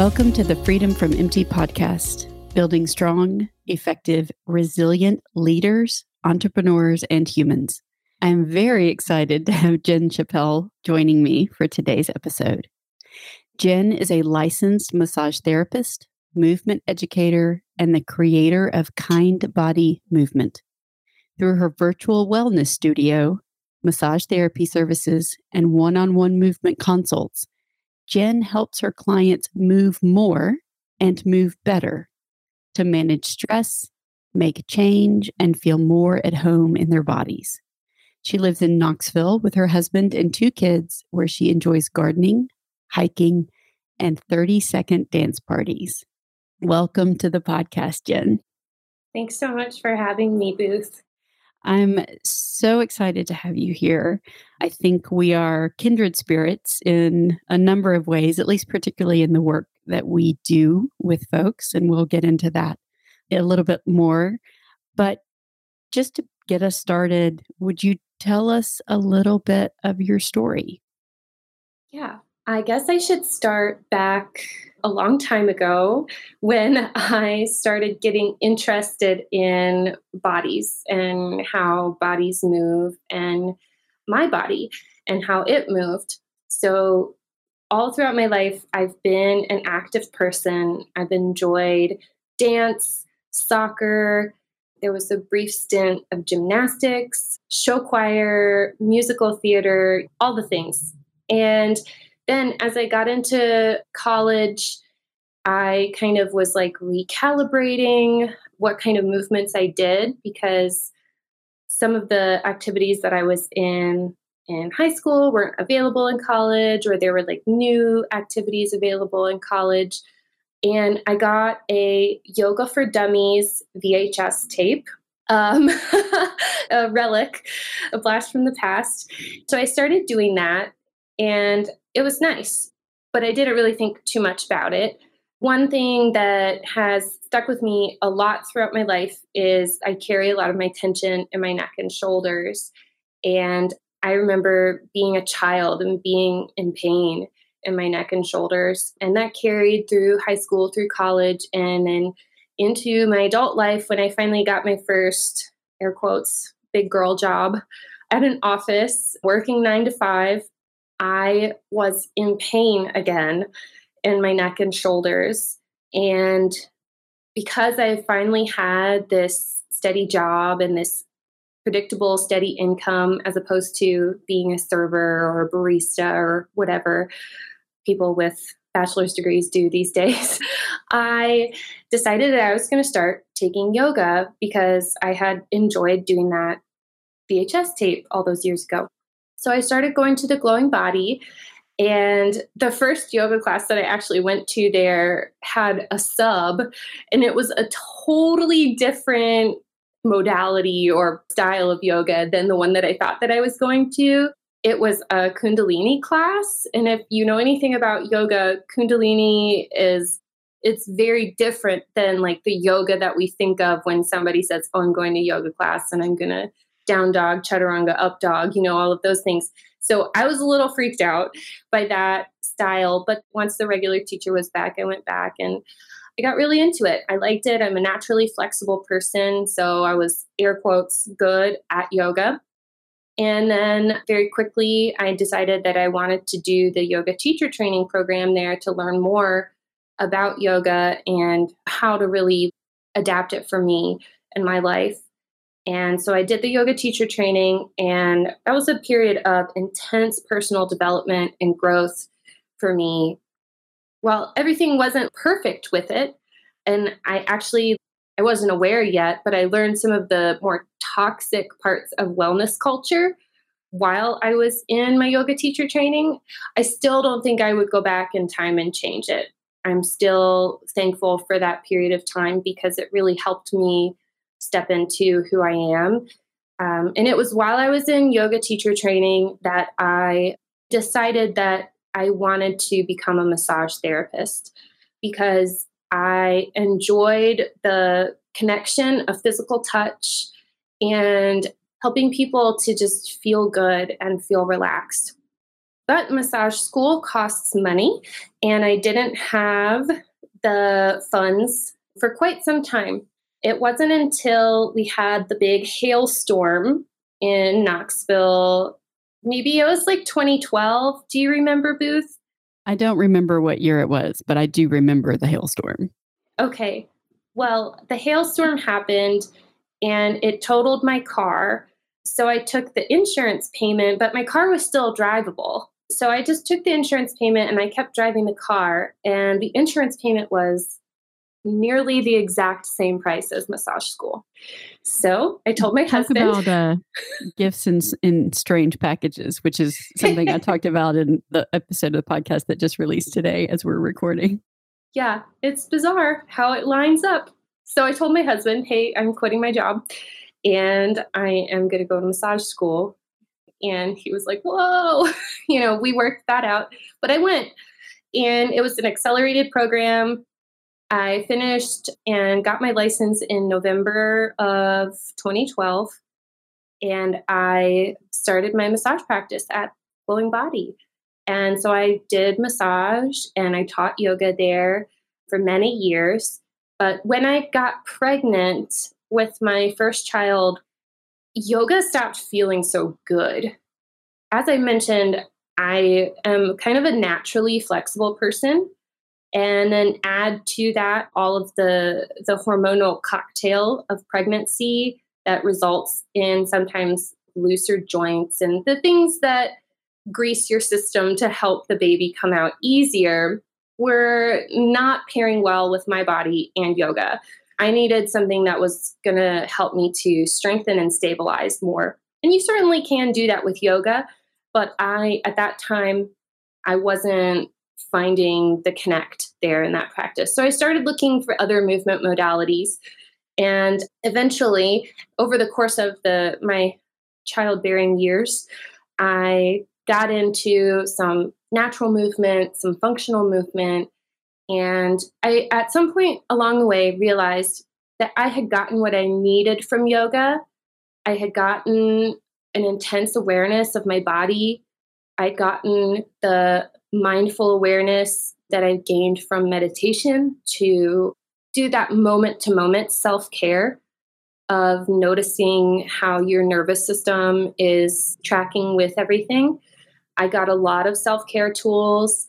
Welcome to the Freedom from Empty podcast, building strong, effective, resilient leaders, entrepreneurs, and humans. I am very excited to have Jen Schappel joining me for today's episode. Jen is a licensed massage therapist, movement educator, and the creator of KindBody Movement. Through her virtual wellness studio, massage therapy services, and one on one movement consults, Jen helps her clients move more and move better to manage stress, make change, and feel more at home in their bodies. She lives in Knoxville with her husband and two kids, where she enjoys gardening, hiking, and 30 second dance parties. Welcome to the podcast, Jen. Thanks so much for having me, Booth. I'm so excited to have you here. I think we are kindred spirits in a number of ways, at least particularly in the work that we do with folks. And we'll get into that a little bit more. But just to get us started, would you tell us a little bit of your story? Yeah, I guess I should start back a long time ago when I started getting interested in bodies and how bodies move and my body and how it moved. So, all throughout my life, I've been an active person. I've enjoyed dance, soccer. There was a brief stint of gymnastics, show choir, musical theater, all the things. And then as I got into college, I kind of was like recalibrating what kind of movements I did because some of the activities that I was in in high school weren't available in college, or there were like new activities available in college. And I got a Yoga for Dummies VHS tape um, a relic, a blast from the past. So I started doing that, and it was nice, but I didn't really think too much about it. One thing that has stuck with me a lot throughout my life is I carry a lot of my tension in my neck and shoulders. And I remember being a child and being in pain in my neck and shoulders. And that carried through high school, through college, and then into my adult life when I finally got my first, air quotes, big girl job at an office working nine to five I was in pain again in my neck and shoulders. And because I finally had this steady job and this predictable, steady income, as opposed to being a server or a barista or whatever people with bachelor's degrees do these days, I decided that I was going to start taking yoga because I had enjoyed doing that VHS tape all those years ago. So I started going to the Glowing Body. And the first yoga class that I actually went to there had a sub, and it was a totally different modality or style of yoga than the one that I thought that I was going to. It was a Kundalini class. And if you know anything about yoga, Kundalini is it's very different than like the yoga that we think of when somebody says, Oh, I'm going to yoga class and I'm gonna down dog, chaturanga, up dog, you know, all of those things. So I was a little freaked out by that style. But once the regular teacher was back, I went back and I got really into it. I liked it. I'm a naturally flexible person. So I was, air quotes, good at yoga. And then very quickly, I decided that I wanted to do the yoga teacher training program there to learn more about yoga and how to really adapt it for me and my life. And so I did the yoga teacher training, and that was a period of intense personal development and growth for me. Well, everything wasn't perfect with it, and I actually I wasn't aware yet, but I learned some of the more toxic parts of wellness culture while I was in my yoga teacher training. I still don't think I would go back in time and change it. I'm still thankful for that period of time because it really helped me step into who I am. Um, and it was while I was in yoga teacher training that I decided that I wanted to become a massage therapist because I enjoyed the connection of physical touch and helping people to just feel good and feel relaxed. But massage school costs money, and I didn't have the funds for quite some time. It wasn't until we had the big hailstorm in Knoxville. Maybe it was like 2012. Do you remember, Booth? I don't remember what year it was, but I do remember the hailstorm. Okay. Well, the hailstorm happened and it totaled my car. So I took the insurance payment, but my car was still drivable. So I just took the insurance payment and I kept driving the car. And the insurance payment was nearly the exact same price as massage school. So I told my Talk husband about uh, gifts in, in strange packages, which is something I talked about in the episode of the podcast that just released today as we're recording. Yeah, it's bizarre how it lines up. So I told my husband, hey, I'm quitting my job and I am going to go to massage school. And he was like, whoa, you know, we worked that out. But I went and it was an accelerated program. I finished and got my license in November of 2012. And I started my massage practice at Glowing Body. And so I did massage and I taught yoga there for many years. But when I got pregnant with my first child, yoga stopped feeling so good. As I mentioned, I am kind of a naturally flexible person and then add to that all of the the hormonal cocktail of pregnancy that results in sometimes looser joints and the things that grease your system to help the baby come out easier were not pairing well with my body and yoga. I needed something that was going to help me to strengthen and stabilize more. And you certainly can do that with yoga, but I at that time I wasn't finding the connect there in that practice. So I started looking for other movement modalities. And eventually, over the course of the my childbearing years, I got into some natural movement, some functional movement, and I at some point along the way realized that I had gotten what I needed from yoga. I had gotten an intense awareness of my body. I'd gotten the mindful awareness that I gained from meditation to do that moment to moment self care of noticing how your nervous system is tracking with everything. I got a lot of self care tools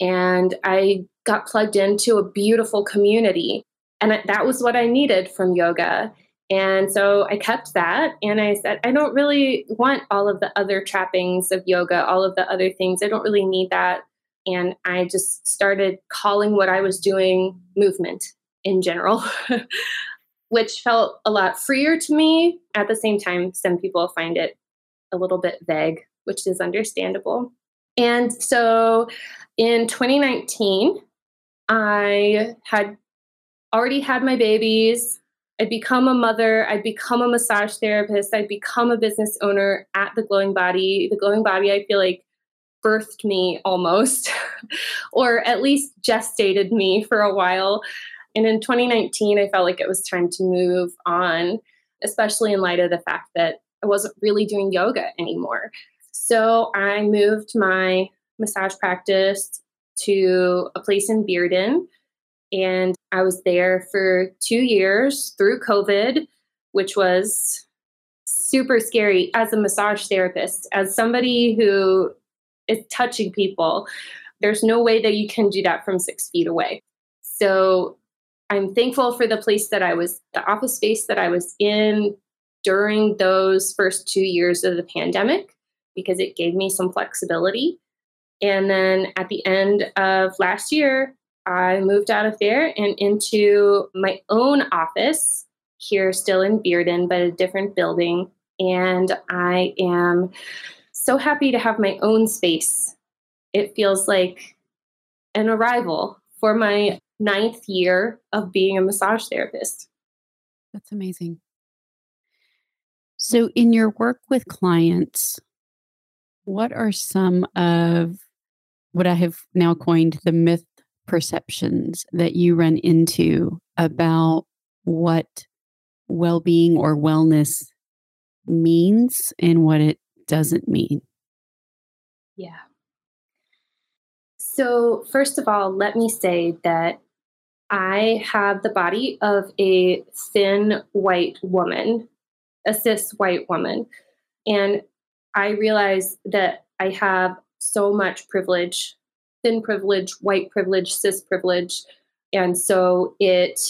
and I got plugged into a beautiful community. And that was what I needed from yoga. And so I kept that and I said, I don't really want all of the other trappings of yoga, all of the other things. I don't really need that. And I just started calling what I was doing movement in general, which felt a lot freer to me. At the same time, some people find it a little bit vague, which is understandable. And so in 2019, I had already had my babies. I'd become a mother. I'd become a massage therapist. I'd become a business owner at the Glowing Body. The Glowing Body, I feel like, birthed me almost, or at least gestated me for a while. And in 2019, I felt like it was time to move on, especially in light of the fact that I wasn't really doing yoga anymore. So I moved my massage practice to a place in Bearden. And I was there for two years through COVID, which was super scary as a massage therapist, as somebody who is touching people. There's no way that you can do that from six feet away. So I'm thankful for the place that I was, the office space that I was in during those first two years of the pandemic, because it gave me some flexibility. And then at the end of last year, I moved out of there and into my own office here, still in Bearden, but a different building. And I am so happy to have my own space. It feels like an arrival for my ninth year of being a massage therapist. That's amazing. So, in your work with clients, what are some of what I have now coined the myth perceptions that you run into about what well being or wellness means and what it doesn't mean? Yeah. So, first of all, let me say that I have the body of a thin white woman, a cis white woman. And I realize that I have so much privilege thin privilege, white privilege, cis privilege. And so it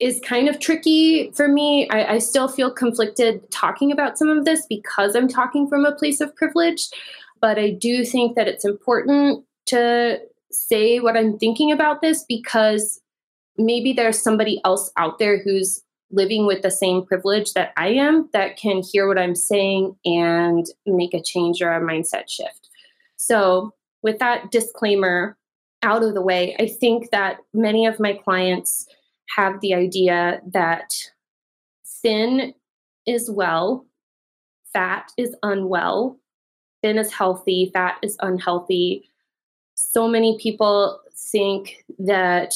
is kind of tricky for me. I, I, still feel conflicted talking about some of this because I'm talking from a place of privilege. But I do think that it's important to say what I'm thinking about this because maybe there's somebody else out there who's living with the same privilege that I am that can hear what I'm saying and make a change or a mindset shift. So, with that disclaimer out of the way, I think that many of my clients have the idea that thin is well, fat is unwell, thin is healthy, fat is unhealthy. So many people think that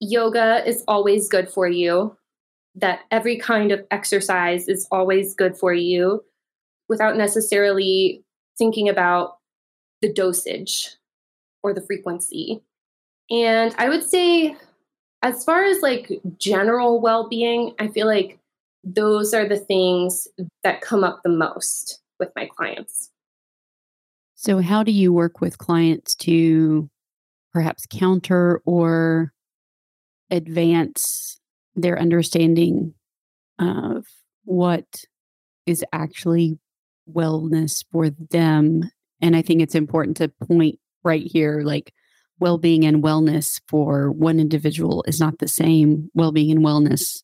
yoga is always good for you, that every kind of exercise is always good for you without necessarily thinking about the dosage or the frequency. And I would say, as far as like general well being, I feel like those are the things that come up the most with my clients. So, how do you work with clients to perhaps counter or advance their understanding of what is actually wellness for them and I think it's important to point right here like well being and wellness for one individual is not the same well being and wellness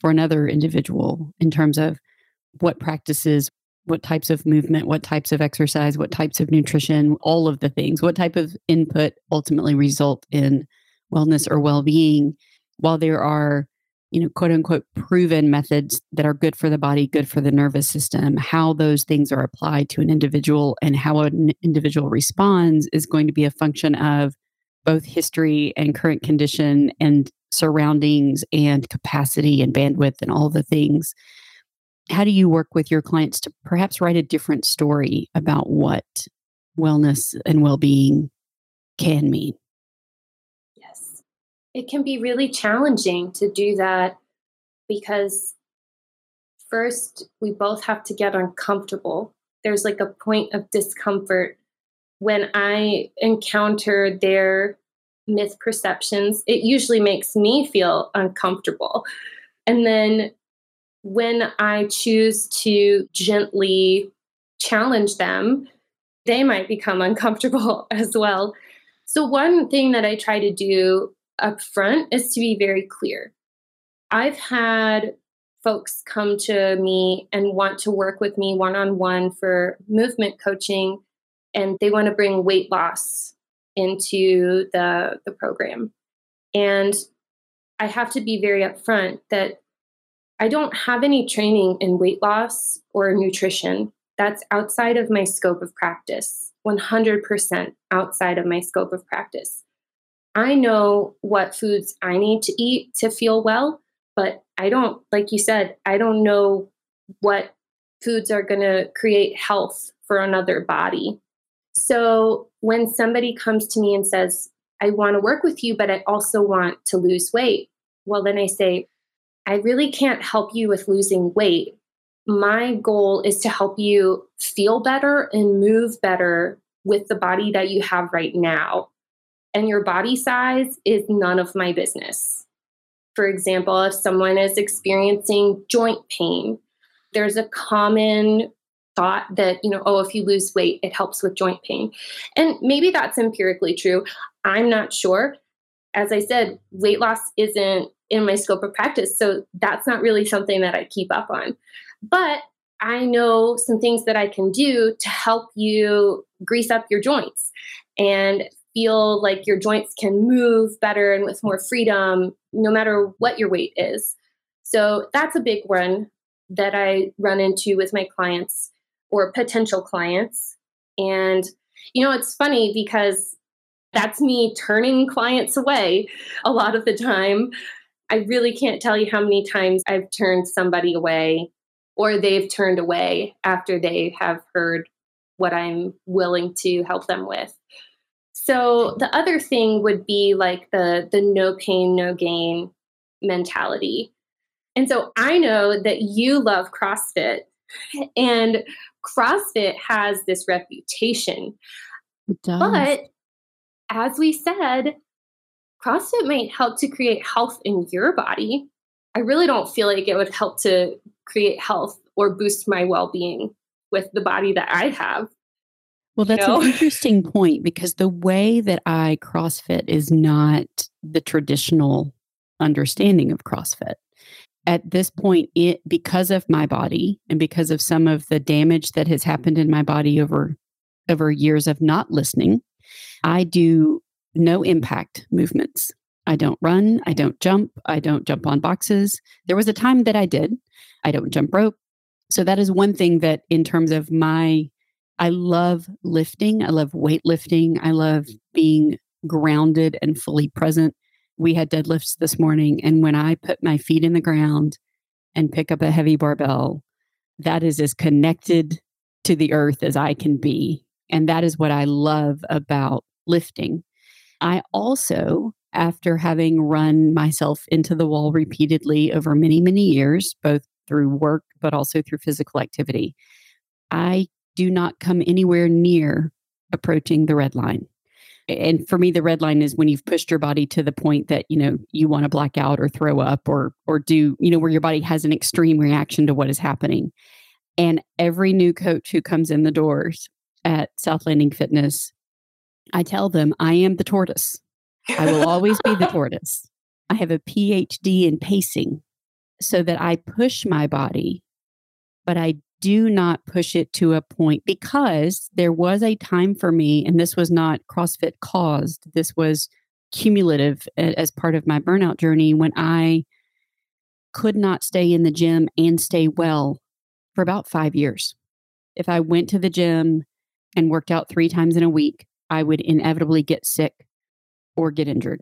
for another individual in terms of what practices, what types of movement, what types of exercise, what types of nutrition, all of the things, what type of input ultimately result in wellness or well being. While there are you know, quote unquote, proven methods that are good for the body, good for the nervous system, how those things are applied to an individual and how an individual responds is going to be a function of both history and current condition and surroundings and capacity and bandwidth and all the things. How do you work with your clients to perhaps write a different story about what wellness and well being can mean? It can be really challenging to do that because first we both have to get uncomfortable. There's like a point of discomfort when i encounter their misperceptions. It usually makes me feel uncomfortable. And then when i choose to gently challenge them they might become uncomfortable as well. So one thing that i try to do up front is to be very clear. I've had folks come to me and want to work with me one on one for movement coaching, and they want to bring weight loss into the, the program. And I have to be very upfront that I don't have any training in weight loss or nutrition. That's outside of my scope of practice, 100% outside of my scope of practice. I know what foods I need to eat to feel well, but I don't, like you said, I don't know what foods are going to create health for another body. So when somebody comes to me and says, I want to work with you, but I also want to lose weight, well, then I say, I really can't help you with losing weight. My goal is to help you feel better and move better with the body that you have right now and your body size is none of my business. For example, if someone is experiencing joint pain, there's a common thought that, you know, oh, if you lose weight, it helps with joint pain. And maybe that's empirically true. I'm not sure. As I said, weight loss isn't in my scope of practice. So that's not really something that I keep up on. But I know some things that I can do to help you grease up your joints and feel like your joints can move better and with more freedom, no matter what your weight is. So that's a big one that I run into with my clients or potential clients. And, you know, it's funny because that's me turning clients away a lot of the time. I really can't tell you how many times I've turned somebody away or they've turned away after they have heard what I'm willing to help them with. So the other thing would be like the the no pain no gain mentality. And so I know that you love CrossFit and CrossFit has this reputation. But as we said, CrossFit might help to create health in your body. I really don't feel like it would help to create health or boost my well being with the body that I have. Well, that's you know? an interesting point because the way that I CrossFit is not the traditional understanding of CrossFit. At this point, it because of my body and because of some of the damage that has happened in my body over over years of not listening, I do no impact movements. I don't run, I don't jump, I don't jump on boxes. There was a time that I did. I don't jump rope. So that is one thing that in terms of my I love lifting, I love weightlifting, I love mm. being grounded and fully present we had deadlifts this morning. And when I put my feet in the ground and pick up a heavy barbell, that is as connected to the earth as I can be. And that is what I love about lifting. I also, after having run myself into the wall repeatedly over many, many years, both through work, but also through physical activity, I do not come anywhere near approaching the red line. And for me the red line is when you've pushed your body to the point that you know you want to black out or throw up or or do you know where your body has an extreme reaction to what is happening. And every new coach who comes in the doors at south landing fitness i tell them i am the tortoise. I will always be the tortoise. I have a phd in pacing so that i push my body but i do not push it to a point because there was a time for me, and this was not CrossFit caused, this was cumulative as part of my burnout journey when I could not stay in the gym and stay well for about five years. If I went to the gym and worked out three times in a week, I would inevitably get sick or get injured.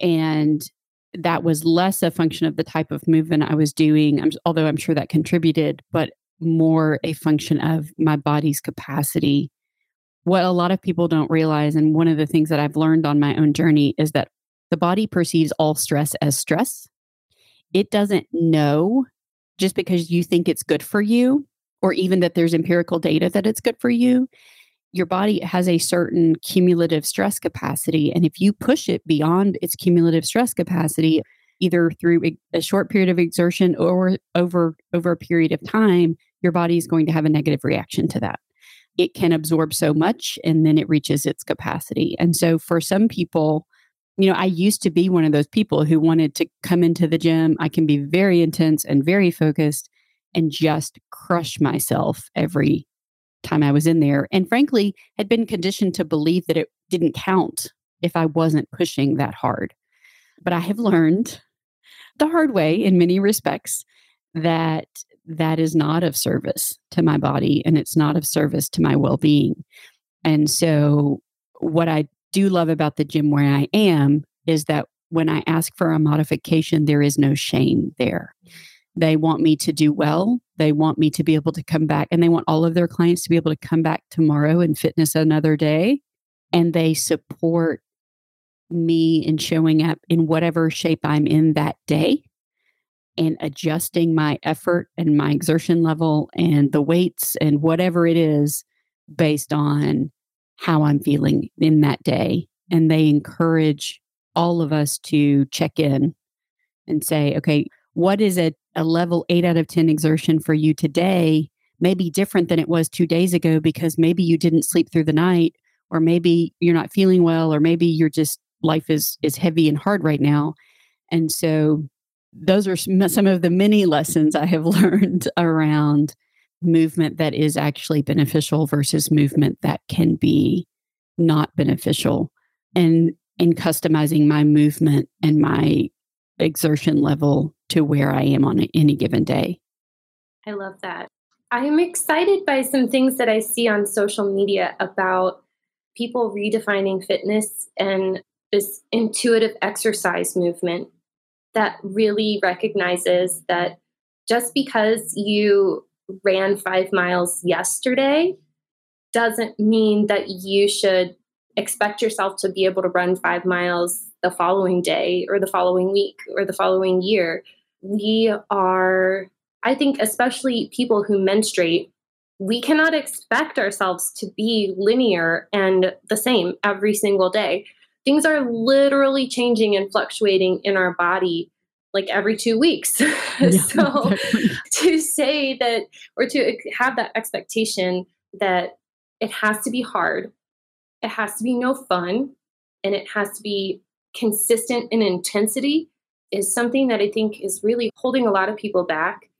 And that was less a function of the type of movement I was doing, although I'm sure that contributed, but more a function of my body's capacity. What a lot of people don't realize, and one of the things that I've learned on my own journey is that the body perceives all stress as stress. It doesn't know just because you think it's good for you, or even that there's empirical data that it's good for you. Your body has a certain cumulative stress capacity. And if you push it beyond its cumulative stress capacity, either through a short period of exertion or over over a period of time your body is going to have a negative reaction to that. It can absorb so much and then it reaches its capacity. And so for some people, you know, I used to be one of those people who wanted to come into the gym. I can be very intense and very focused and just crush myself every time I was in there. And frankly, had been conditioned to believe that it didn't count if I wasn't pushing that hard. But I have learned the hard way in many respects that that is not of service to my body and it's not of service to my well being. And so, what I do love about the gym where I am is that when I ask for a modification, there is no shame there. They want me to do well. They want me to be able to come back, and they want all of their clients to be able to come back tomorrow and fitness another day. And they support me in showing up in whatever shape I'm in that day and adjusting my effort and my exertion level and the weights and whatever it is based on how I'm feeling in that day. And they encourage all of us to check in and say, okay, what is a, a level eight out of 10 exertion for you today? May be different than it was two days ago because maybe you didn't sleep through the night, or maybe you're not feeling well, or maybe you're just life is is heavy and hard right now. And so those are some of the many lessons I have learned around movement that is actually beneficial versus movement that can be not beneficial and in customizing my movement and my exertion level to where I am on any given day. I love that. I am excited by some things that I see on social media about people redefining fitness and this intuitive exercise movement that really recognizes that just because you ran five miles yesterday doesn't mean that you should expect yourself to be able to run five miles the following day or the following week or the following year. We are, I think, especially people who menstruate, we cannot expect ourselves to be linear and the same every single day. Things are literally changing and fluctuating in our body like every two weeks. Yeah, so exactly. to say that or to have that expectation that it has to be hard, it has to be no fun, and it has to be consistent in intensity is something that I think is really holding a lot of people back.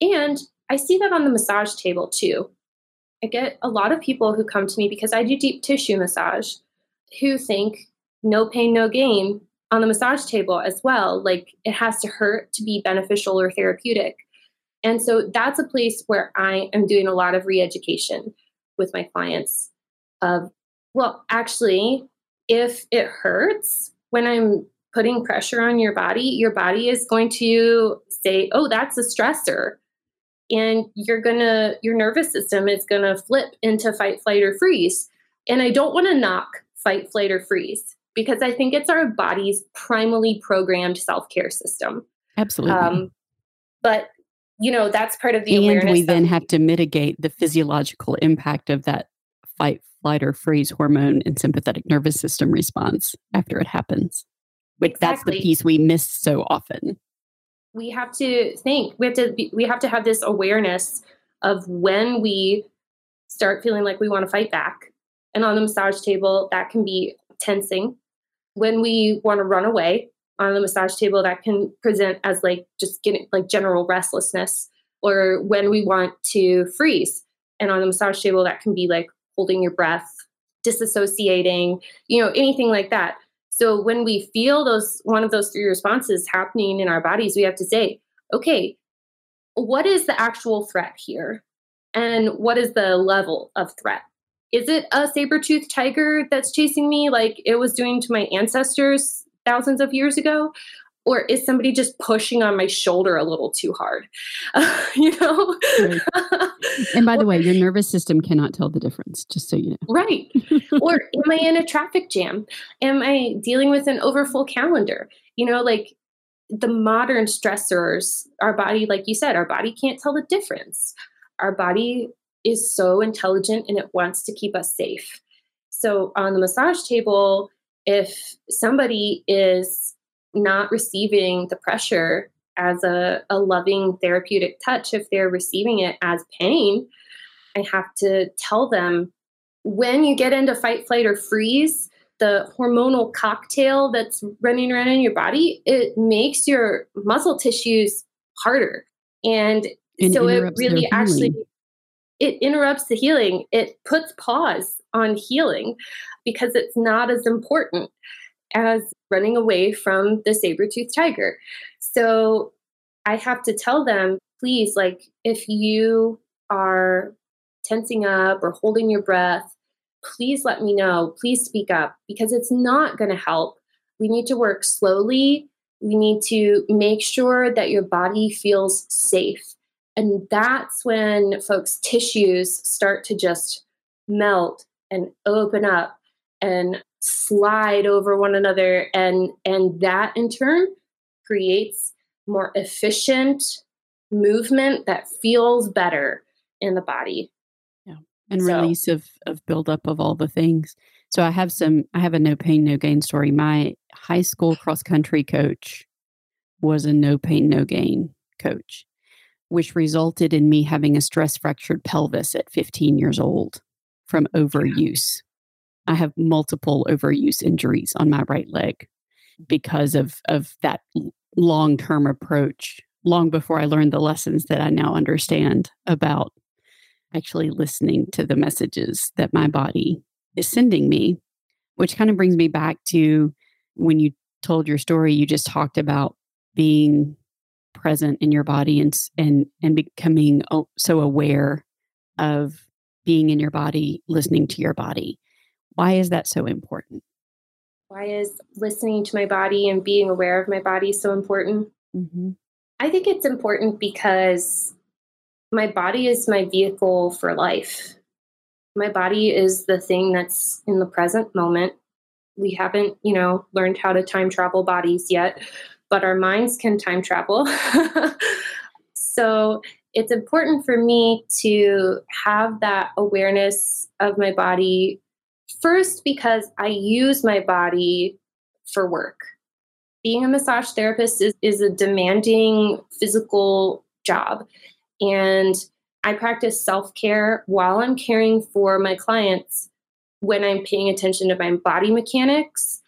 And I see that on the massage table too. I get a lot of people who come to me because I do deep tissue massage who think no pain, no gain on the massage table as well. Like it has to hurt to be beneficial or therapeutic. And so that's a place where I am doing a lot of re education with my clients of, well, actually, if it hurts when I'm putting pressure on your body, your body is going to say, oh, that's a stressor. And you're to, your nervous system is to flip into fight, flight, or freeze. And I don't want to knock fight, flight, or freeze because I think it's our body's primally programmed self care system. Absolutely. Um, but you know that's part of the and awareness. And we then have to mitigate the physiological impact of that fight, flight, or freeze hormone and sympathetic nervous system response after it happens. Which exactly. that's the piece we miss so often. We have to think. We have to. Be, we have to have this awareness of when we start feeling like we want to fight back. And on the massage table, that can be tensing. When we want to run away on the massage table, that can present as like just getting like general restlessness. Or when we want to freeze, and on the massage table, that can be like holding your breath, disassociating, you know, anything like that. So when we feel those one of those three responses happening in our bodies, we have to say, okay, what is the actual threat here? And what is the level of threat? Is it a saber-toothed tiger that's chasing me like it was doing to my ancestors thousands of years ago? or is somebody just pushing on my shoulder a little too hard? Uh, you know? Right. and by the way your nervous system cannot tell the difference just so you know. Right. Or am i in a traffic jam? Am i dealing with an overfull calendar? You know like the modern stressors our body like you said our body can't tell the difference. Our body is so intelligent and it wants to keep us safe so on the massage table if somebody is not receiving the pressure as a, a loving therapeutic touch, if they're receiving it as pain, I have to tell them when you get into fight, flight, or freeze, the hormonal cocktail that's running around in your body, it makes your muscle tissues harder. And, and so it really actually it interrupts the healing. It puts pause on healing because it's not as important as running away from the saber-toothed tiger. So I have to tell them, please, like, if you are tensing up or holding your breath, please let me know. Please speak up because it's not going to help. We need to work slowly. We need to make sure that your body feels safe. And that's when folks' tissues start to just melt and open up and slide over one another. And and that in turn creates more efficient movement that feels better in the body. Yeah and so. release of of buildup of all the things. So i have some i have a no pain no gain story. My high school cross country coach was a no pain no gain coach which resulted in me having a stress fractured pelvis at 15 years old from overuse I have multiple overuse injuries on my right leg because of of that long term approach. Long before I learned the lessons that I now understand about actually listening to the messages that my body is sending me, which kind of brings me back to when you told your story. You just talked about being present in your body and and and becoming so aware of being in your body, listening to your body. Why is that so important? Why is listening to my body and being aware of my body so important? Mm-hmm. I think it's important because my body is my vehicle for life. My body is the thing that's in the present moment. We haven't, you know, learned how to time travel bodies yet, but our minds can time travel. so it's important for me to have that awareness of my body first because I use my body for work. Being a massage therapist is, is a demanding physical job. And I practice self care while I'm caring for my clients when I'm paying attention to my body mechanics.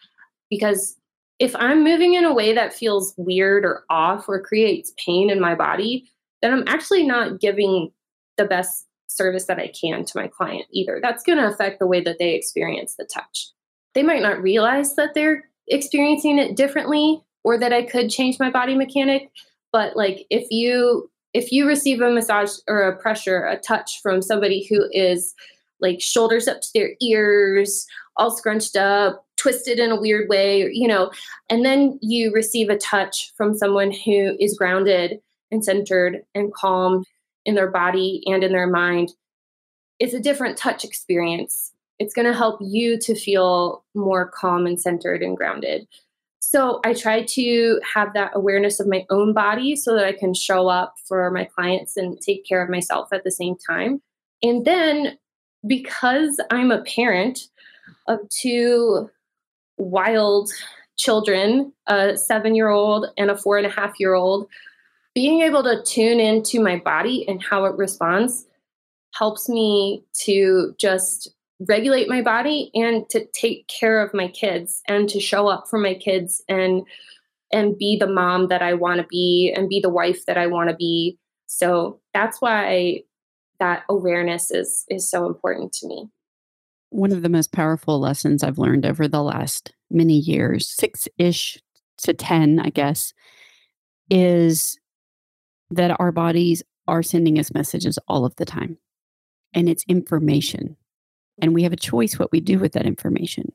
Because if I'm moving in a way that feels weird or off or creates pain in my body, then I'm actually not giving the best service that I can to my client either. That's going to affect the way that they experience the touch. They might not realize that they're experiencing it differently or that I could change my body mechanic, but like if you if you receive a massage or a pressure, a touch from somebody who is like shoulders up to their ears, all scrunched up, twisted in a weird way, you know, and then you receive a touch from someone who is grounded and centered and calm in their body and in their mind, it's a different touch experience. It's going to help you to feel more calm and centered and grounded. So I try to have that awareness of my own body so that I can show up for my clients and take care of myself at the same time. And then because I'm a parent of two wild children, a seven year old and a four and a half year old, being able to tune into my body and how it responds helps me to just regulate my body and to take care of my kids and to show up for my kids and and be the mom that I want to be and be the wife that I want to be. So that's why that awareness is is so important to me. One of the most powerful lessons I've learned over the last many years, 6ish to 10, I guess, is that our bodies are sending us messages all of the time. And it's information. And we have a choice what we do with that information.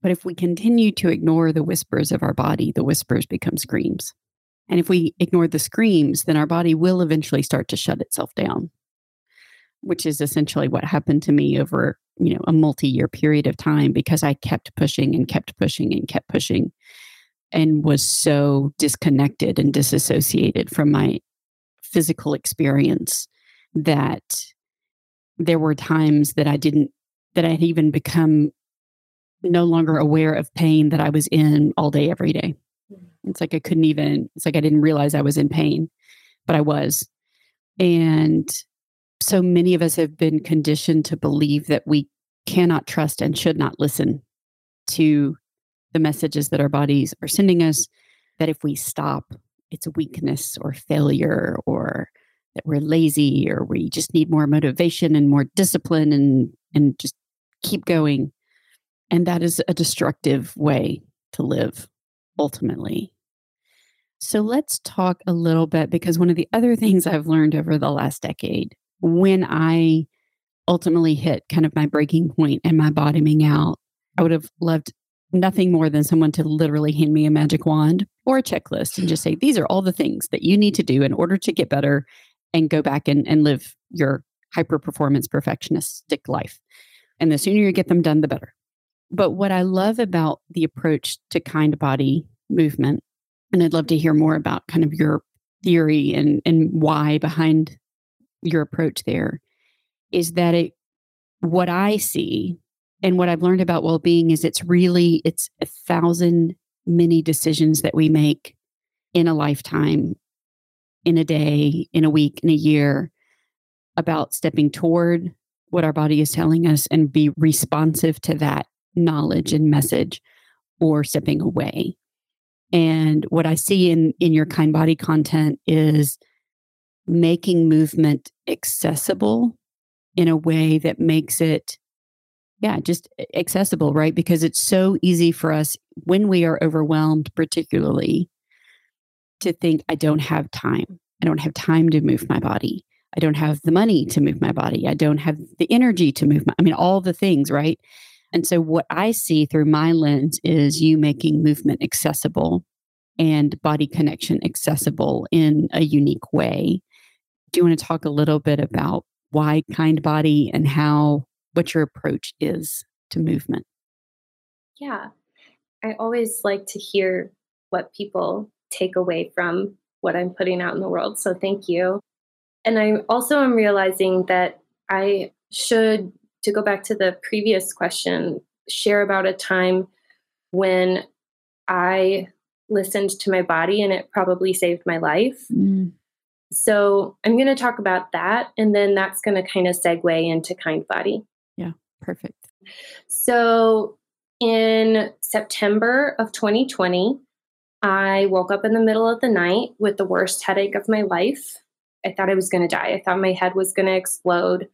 But if we continue to ignore the whispers of our body, the whispers become screams. And if we ignore the screams, then our body will eventually start to shut itself down, which is essentially what happened to me over, you know, a multi-year period of time because I kept pushing and kept pushing and kept pushing and was so disconnected and disassociated from my physical experience that there were times that I didn't that I had even become no longer aware of pain that I was in all day, every day. Mm-hmm. It's like I couldn't even, it's like I didn't realize I was in pain, but I was. And so many of us have been conditioned to believe that we cannot trust and should not listen to the messages that our bodies are sending us, that if we stop, it's a weakness or failure or that we're lazy or we just need more motivation and more discipline and and just keep going. And that is a destructive way to live ultimately. So let's talk a little bit because one of the other things I've learned over the last decade when I ultimately hit kind of my breaking point and my bottoming out, I would have loved nothing more than someone to literally hand me a magic wand or a checklist and just say, these are all the things that you need to do in order to get better and go back and, and live your hyper performance perfectionistic life. And the sooner you get them done, the better. But what I love about the approach to kind body movement, and I'd love to hear more about kind of your theory and, and why behind your approach there, is that it what I see and what I've learned about well-being is it's really it's a thousand many decisions that we make in a lifetime, in a day, in a week, in a year about stepping toward what our body is telling us and be responsive to that knowledge and message or stepping away. And what I see in in your kind body content is making movement accessible in a way that makes it yeah, just accessible, right? Because it's so easy for us when we are overwhelmed, particularly, to think, I don't have time. I don't have time to move my body. I don't have the money to move my body. I don't have the energy to move my, I mean, all the things, right? And so, what I see through my lens is you making movement accessible and body connection accessible in a unique way. Do you want to talk a little bit about why kind body and how what your approach is to movement. Yeah. I always like to hear what people take away from what I'm putting out in the world. So thank you. And I also am realizing that I should, to go back to the previous question, share about a time when I listened to my body and it probably saved my life. Mm. So I'm going to talk about that. And then that's going to kind of segue into KindBody. Yeah, perfect. So in September of 2020, I woke up in the middle of the night with the worst headache of my life. I thought I was going to die. I thought my head was going to explode.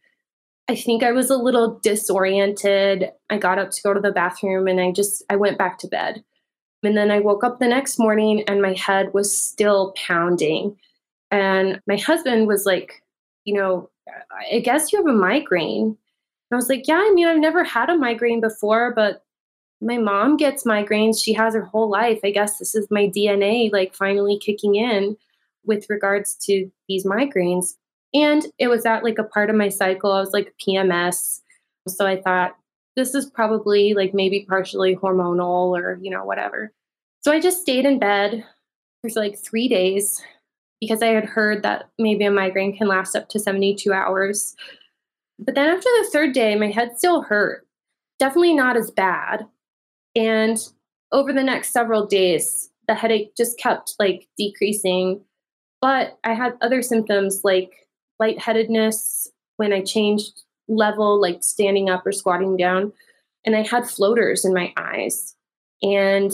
I think I was a little disoriented. I got up to go to the bathroom and I just I went back to bed. And then I woke up the next morning and my head was still pounding. And my husband was like, you know, I guess you have a migraine. And I was like, yeah, I mean, I've never had a migraine before, but my mom gets migraines. She has her whole life. I guess this is my DNA like finally kicking in with regards to these migraines. And it was at like a part of my cycle. I was like PMS. So I thought this is probably like maybe partially hormonal or, you know, whatever. So I just stayed in bed for like three days because I had heard that maybe a migraine can last up to 72 hours. But then after the third day, my head still hurt. Definitely not as bad. And over the next several days, the headache just kept like decreasing. But I had other symptoms like lightheadedness when I changed level, like standing up or squatting down. And I had floaters in my eyes. And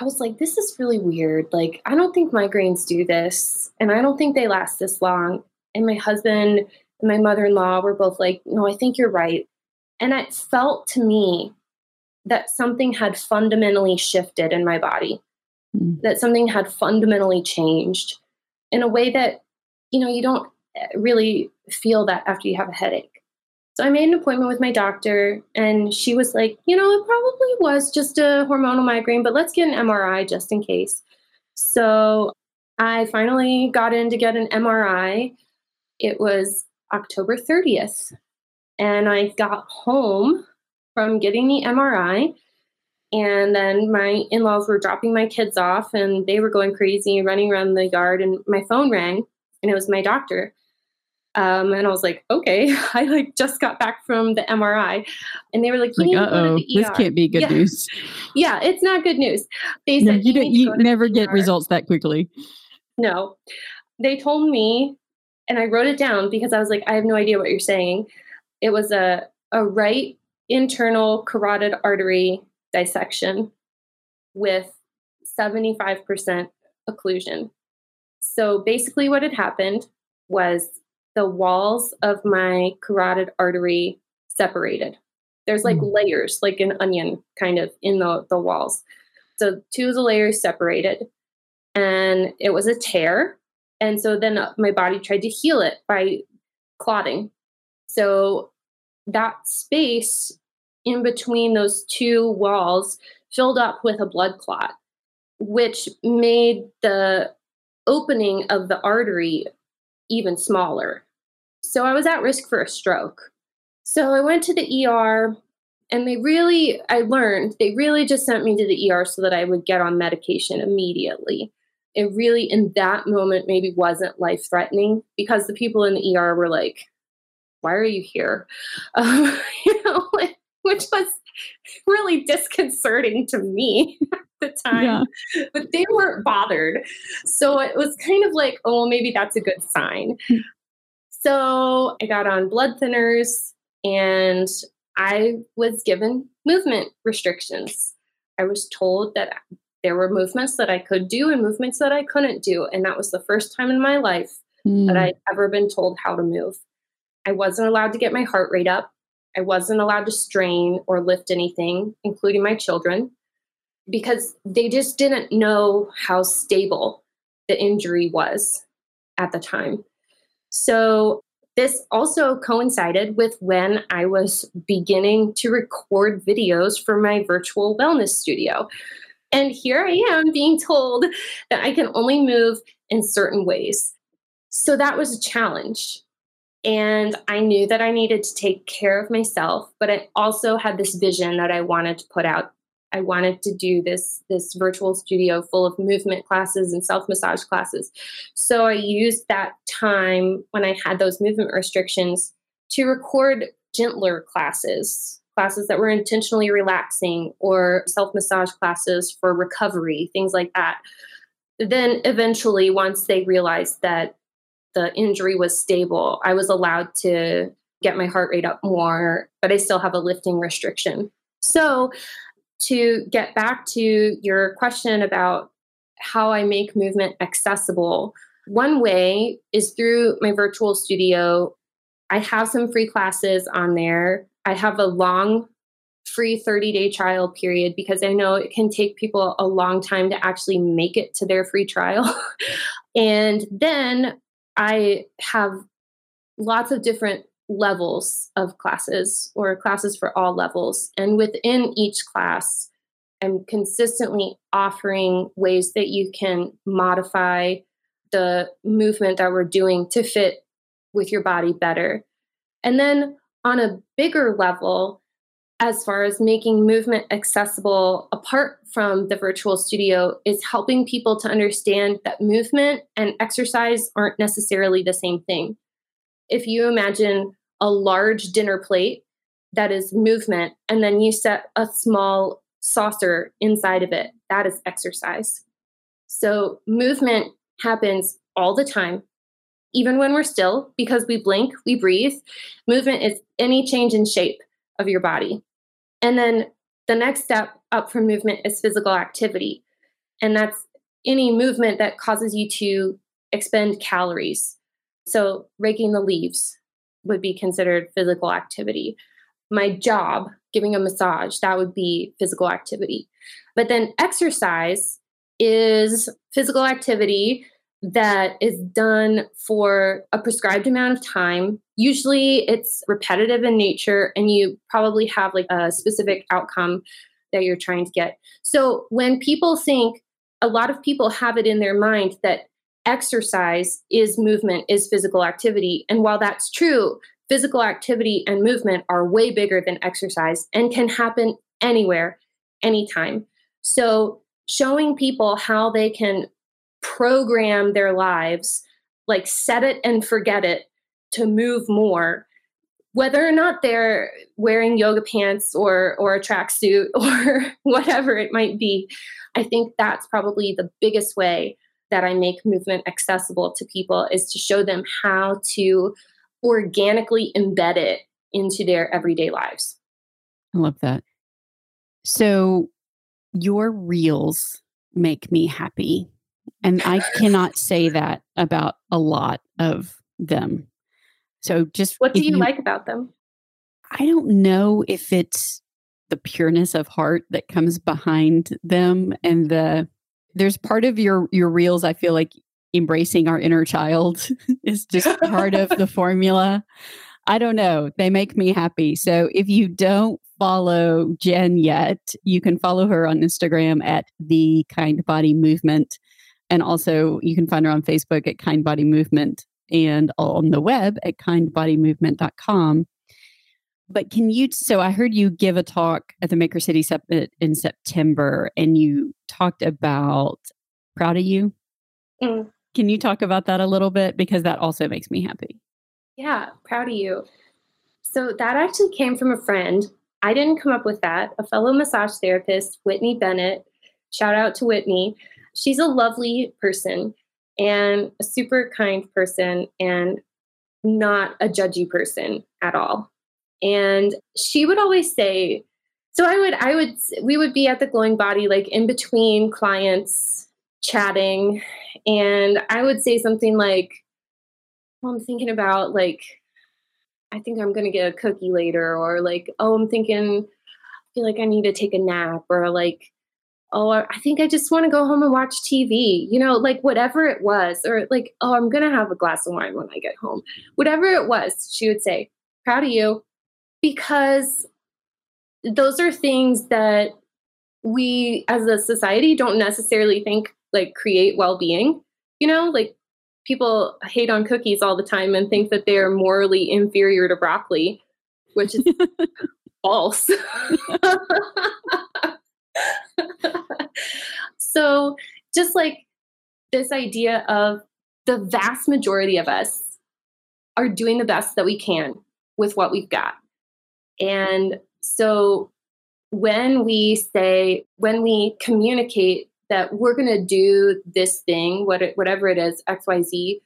I was like, this is really weird. Like, I don't think migraines do this. And I don't think they last this long. And my husband and my mother in law were both like, no, I think you're right. And it felt to me that something had fundamentally shifted in my body, mm. that something had fundamentally changed in a way that, you know, you don't eh, really feel that after you have a headache. So I made an appointment with my doctor, and she was like, you know, it probably was just a hormonal migraine, but let's get an MRI just in case. So I finally got in to get an MRI. It was October 30th. And I got home from getting the MRI. And then my in laws were dropping my kids off, and they were going crazy, running around the yard. And my phone rang, and it was my doctor. Um, and I was like, okay, I like just got back from the MRI, and they were like, you like, oh, this can't be good yeah. news. yeah, it's not good news. They said you, you, you never get ER. results that quickly. No, they told me, and I wrote it down because I was like, I have no idea what you're saying. It was a a right internal carotid artery dissection with 75% occlusion. So basically, what had happened was the walls of my carotid artery separated. There's like mm. layers, like an onion kind of in the, the walls. So two of the layers separated and it was a tear. And so then uh, my body tried to heal it by clotting. So that space in between those two walls filled up with a blood clot, which made the opening of the artery even smaller. So I was at risk for a stroke. So I went to the ER and they really, I learned, they really just sent me to the ER so that I would get on medication immediately. It really, in that moment, maybe wasn't life threatening because the people in the ER were like, why are you here? Um, you know, which was really disconcerting to me the time. Yeah. But they weren't bothered. So it was kind of like, oh, maybe that's a good sign. Hmm. So I got on blood thinners and I was given movement restrictions. I was told that there were movements that I could do and movements that I couldn't do. And that was the first time in my life mm. that I'd ever been told how to move. I wasn't allowed to get my heart rate up. I wasn't allowed to strain or lift anything, including my children, because they just didn't know how stable the injury was at the time. So, this also coincided with when I was beginning to record videos for my virtual wellness studio. And here I am being told that I can only move in certain ways. So that was a challenge And I knew that I needed to take care of myself, but I also had this vision that I wanted to put out. I wanted to do this this virtual studio full of movement classes and self massage classes. So I used that time when I had those movement restrictions to record gentler classes, classes that were intentionally relaxing or self massage classes for recovery, things like that. Then eventually once they realized that the injury was stable, I was allowed to get my heart rate up more, but I still have a lifting restriction. So, to get back to your question about how I make movement accessible, one way is through my virtual studio. I have some free classes on there. I have a long free 30 day trial period because I know it can take people a long time to actually make it to their free trial. and then I have lots of different levels of classes or classes for all levels. And within each class, I'm consistently offering ways that you can modify the movement that we're doing to fit with your body better. And then on a bigger level, as far as making movement accessible apart from the virtual studio is helping people to understand that movement and exercise aren't necessarily the same thing. If you imagine a large dinner plate that is movement, and then you set a small saucer inside of it, that is exercise. So, movement happens all the time, even when we're still, because we blink, we breathe. Movement is any change in shape of your body. And then the next step up from movement is physical activity. And that's any movement that causes you to expend calories. So, raking the leaves would be considered physical activity. My job, giving a massage, that would be physical activity. But then exercise is physical activity that is done for a prescribed amount of time. Usually it's repetitive in nature, and you probably have like a specific outcome that you're trying to get. So when people think, a lot of people have it in their mind that exercise is movement, is physical activity. And while that's true, physical activity and movement are way bigger than exercise and can happen anywhere, anytime. So showing people how they can program their lives, like set it and forget it to move more, whether or not they're wearing yoga pants or or a tracksuit or whatever it might be. I think that's probably the biggest way that I make movement accessible to people is to show them how to organically embed it into their everyday lives. I love that. So, your reels make me happy. And I cannot say that about a lot of them. So just what do you, you like about them? I don't know if it's the pureness of heart that comes behind them and the there's part of your your reels I feel like embracing our inner child is just part of the formula. I don't know. They make me happy. So if you don't follow Jen yet, you can follow her on Instagram at the KindBody Movement. And also, you can find her on Facebook at KindBody Movement and on the web at kindbodymovement.com. But can you? So, I heard you give a talk at the Maker City Summit in September, and you talked about proud of you. Mm. Can you talk about that a little bit? Because that also makes me happy. Yeah, proud of you. So, that actually came from a friend. I didn't come up with that. A fellow massage therapist, Whitney Bennett, shout out to Whitney she's a lovely person and a super kind person and not a judgy person at all. And she would always say, so I would, I would, we would be at the glowing body, like in between clients chatting. And I would say something like, well, I'm thinking about like, I think I'm going to get a cookie later, or like, oh, I'm thinking, I feel like I need to take a nap, or like, oh, I think I just want to go home and watch TV, you know, like whatever it was, or like, oh, I'm going to have a glass of wine when I get home. Whatever it was, she would say, proud of you. Because those are things that we as a society don't necessarily think like create well being, you know, like people hate on cookies all the time and think that they're morally inferior to broccoli, which is false. so, just like this idea of the vast majority of us are doing the best that we can with what we've got. And so, when we say, when we communicate that we're going to do this thing, what it, whatever it is, XYZ,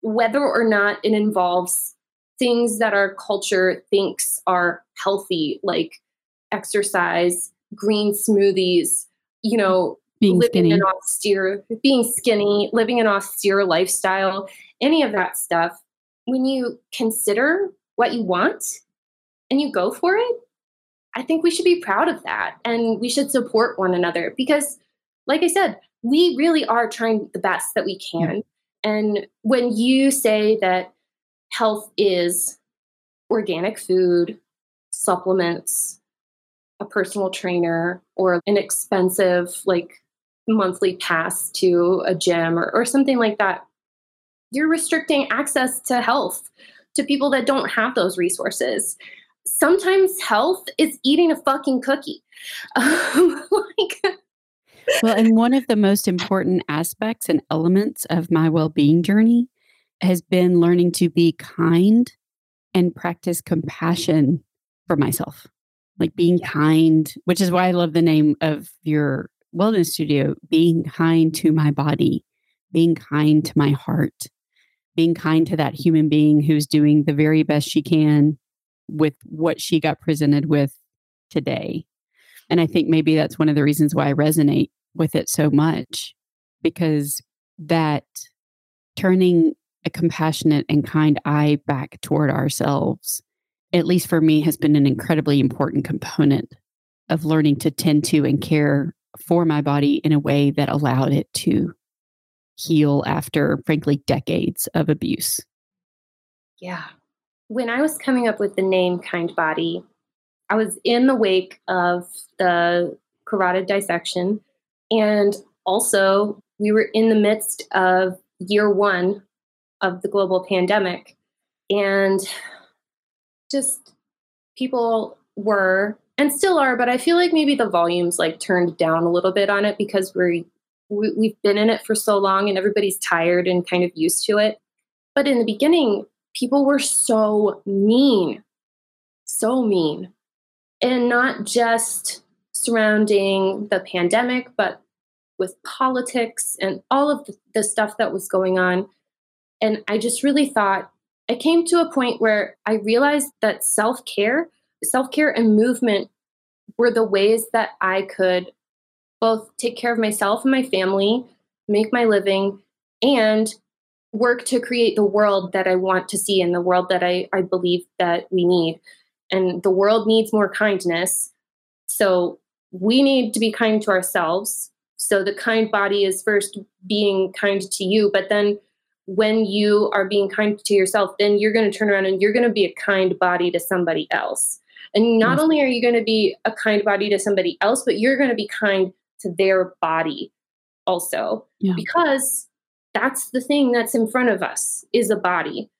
whether or not it involves things that our culture thinks are healthy, like exercise, green smoothies, you know, being living skinny. an austere, being skinny, living an austere lifestyle, any of that stuff. When you consider what you want and you go for it, I think we should be proud of that and we should support one another because like I said, we really are trying the best that we can. And when you say that health is organic food, supplements, a personal trainer, or an expensive, like monthly pass to a gym or, or something like that, you're restricting access to health to people that don't have those resources. Sometimes health is eating a fucking cookie. Um, like, well, and one of the most important aspects and elements of my well being journey has been learning to be kind and practice compassion for myself. Like being Yeah. kind, which is why I love the name of your wellness studio being kind to my body, being kind to my heart, being kind to that human being who's doing the very best she can with what she got presented with today. And I think maybe that's one of the reasons why I resonate with it so much because that turning a compassionate and kind eye back toward ourselves, at least for me, has been an incredibly important component of learning to tend to and care for my body in a way that allowed it to heal after, frankly, decades of abuse. Yeah. When I was coming up with the name KindBody, I was in the wake of the carotid dissection. And also, we were in the midst of year one of the global pandemic. And just people were and still are, but I feel like maybe the volumes like turned down a little bit on it because we're we, we've been in it for so long and everybody's tired and kind of used to it. But in the beginning, people were so mean, so mean. And not just surrounding the pandemic, but with politics and all of the, stuff that was going on. And I just really thought, I came to a point where I realized that self care, self care and movement were the ways that I could both take care of myself and my family, make my living, and work to create the world that I want to see and the world that I, I believe that we need. And the world needs more kindness. So we need to be kind to ourselves. So the kind body is first being kind to you, but then when you are being kind to yourself, then you're going to turn around and you're going to be a kind body to somebody else. And not Yes. only are you going to be a kind body to somebody else, but you're going to be kind to their body also Yeah. because that's the thing that's in front of us is a body.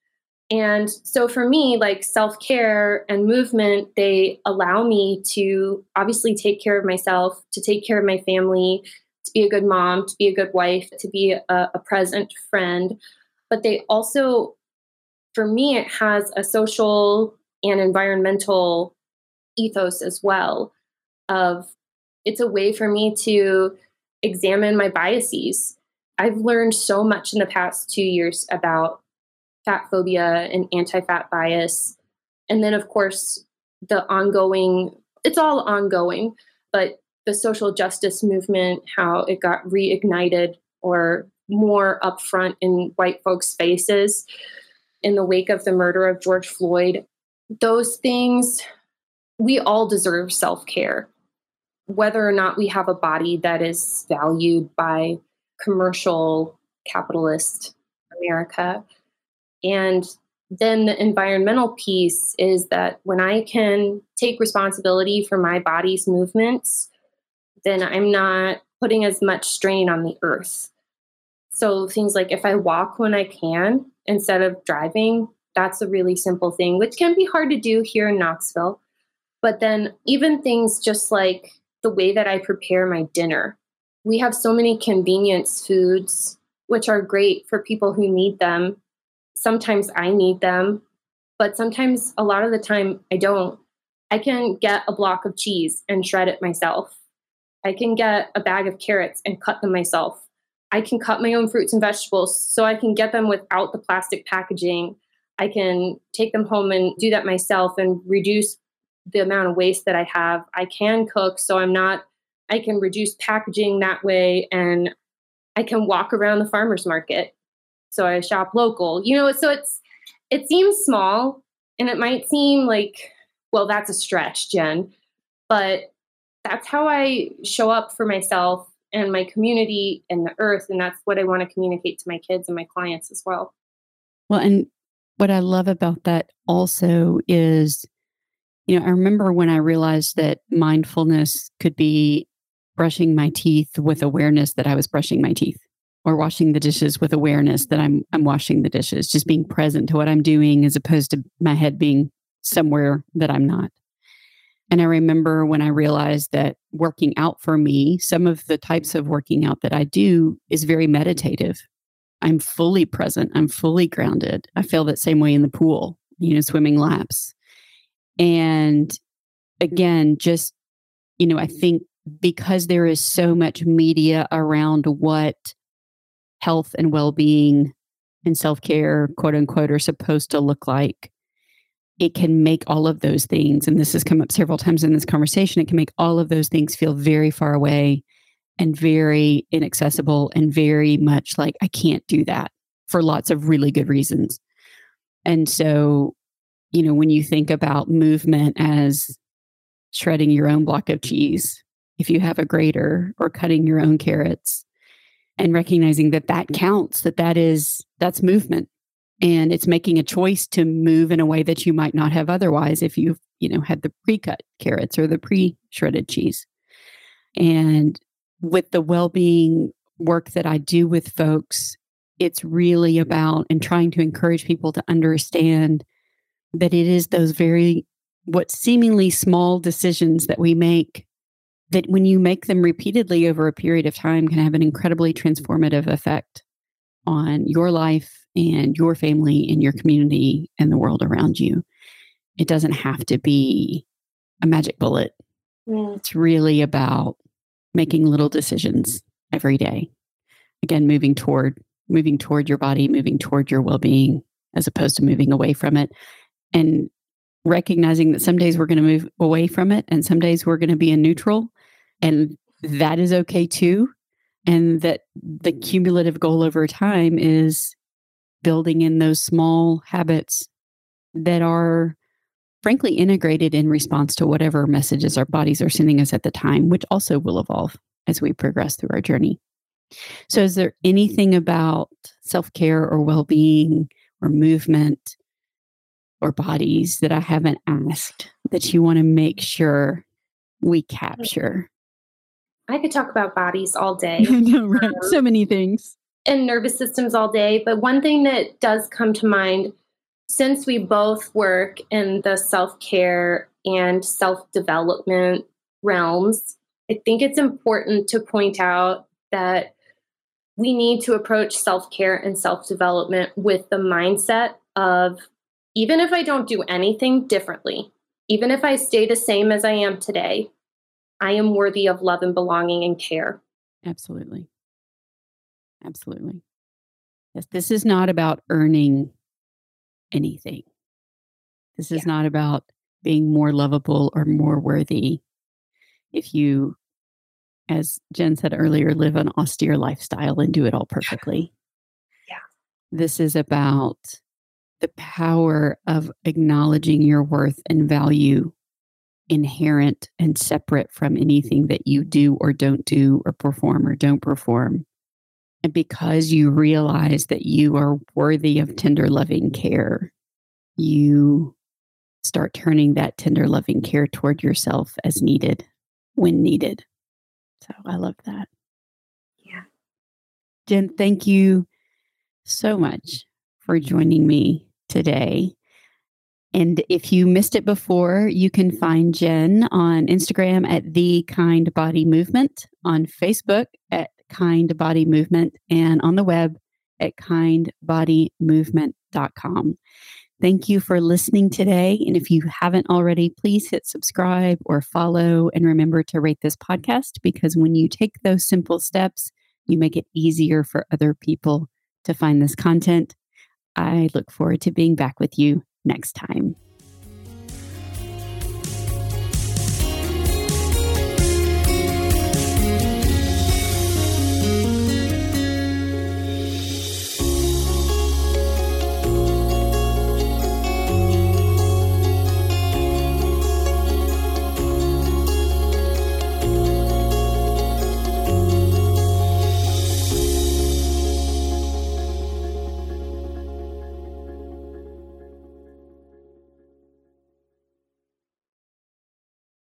And so for me like self-care and movement they allow me to obviously take care of myself to take care of my family to be a good mom to be a good wife to be a, a present friend. But they also for me it has a social and environmental ethos as well of it's a way for me to examine my biases I've learned so much in the past two years about fat phobia and anti fat bias. And then, of course, the ongoing, it's all ongoing, but the social justice movement, how it got reignited or more upfront in white folks' faces in the wake of the murder of George Floyd. Those things, we all deserve self care, whether or not we have a body that is valued by commercial capitalist America. And then the environmental piece is that when I can take responsibility for my body's movements, then I'm not putting as much strain on the earth. So things like if I walk when I can instead of driving, that's a really simple thing, which can be hard to do here in Knoxville. But then even things just like the way that I prepare my dinner. We have so many convenience foods, which are great for people who need them. Sometimes I need them, but sometimes a lot of the time I don't. I can get a block of cheese and shred it myself. I can get a bag of carrots and cut them myself. I can cut my own fruits and vegetables so I can get them without the plastic packaging. I can take them home and do that myself and reduce the amount of waste that I have. I can cook so I'm not, I can reduce packaging that way and I can walk around the farmer's market. So I shop local, you know, so it's, it seems small and it might seem like, well, that's a stretch, Jen, but that's how I show up for myself and my community and the earth. And that's what I want to communicate to my kids and my clients as well. Well, and what I love about that also is, you know, I remember when I realized that mindfulness could be brushing my teeth with awareness that I was brushing my teeth or washing the dishes with awareness that I'm I'm washing the dishes, just being present to what I'm doing as opposed to my head being somewhere that I'm not. And I remember when I realized that working out for me, some of the types of working out that I do is very meditative. I'm fully present, I'm fully grounded. I feel that same way in the pool, you know, swimming laps. And again, just, you know, I think because there is so much media around what health and well being and self care, quote unquote, are supposed to look like, it can make all of those things, and this has come up several times in this conversation, it can make all of those things feel very far away and very inaccessible and very much like, I can't do that for lots of really good reasons. And so, you know, when you think about movement as shredding your own block of cheese, if you have a grater or cutting your own carrots, and recognizing that that counts, that that is, that's movement. And it's making a choice to move in a way that you might not have otherwise if you've you know had the pre-cut carrots or the pre-shredded cheese. And with the well-being work that i do with folks it's really about and trying to encourage people to understand that it is those very what seemingly small decisions that we make that when you make them repeatedly over a period of time can have an incredibly transformative effect on your life and your family and your community and the world around you. It doesn't have to be a magic bullet. Mm. It's really about making little decisions every day. Again, moving toward moving toward your body, moving toward your well-being as opposed to moving away from it and recognizing that some days we're going to move away from it and some days we're going to be in neutral and that is okay too and that the cumulative goal over time is building in those small habits that are frankly integrated in response to whatever messages our bodies are sending us at the time, which also will evolve as we progress through our journey. So, is there anything about self care or well being or movement or bodies that I haven't asked that you want to make sure we capture? I could talk about bodies all day. know, right? Um, so many things and nervous systems all day. But one thing that does come to mind since we both work in the self care and self development realms, I think it's important to point out that we need to approach self care and self development with the mindset of even if I don't do anything differently, even if I stay the same as I am today, I am worthy of love and belonging and care. Absolutely. Absolutely. Yes, this is not about earning anything. This is yeah. not about being more lovable or more worthy. If you, as Jen said earlier, live an austere lifestyle and do it all perfectly. Yeah. This is about the power of acknowledging your worth and value inherent and separate from anything that you do or don't do or perform or don't perform and because you realize that you are worthy of tender, loving care, you start turning that tender, loving care toward yourself as needed when needed. So I love that. Yeah. Jen, thank you so much for joining me today. And if you missed it before, you can find Jen on Instagram at The KindBody Movement, on Facebook at KindBody Movement, and on the web at kindbodymovement.com. Thank you for listening today. And if you haven't already, please hit subscribe or follow and remember to rate this podcast because when you take those simple steps, you make it easier for other people to find this content. I look forward to being back with you next time.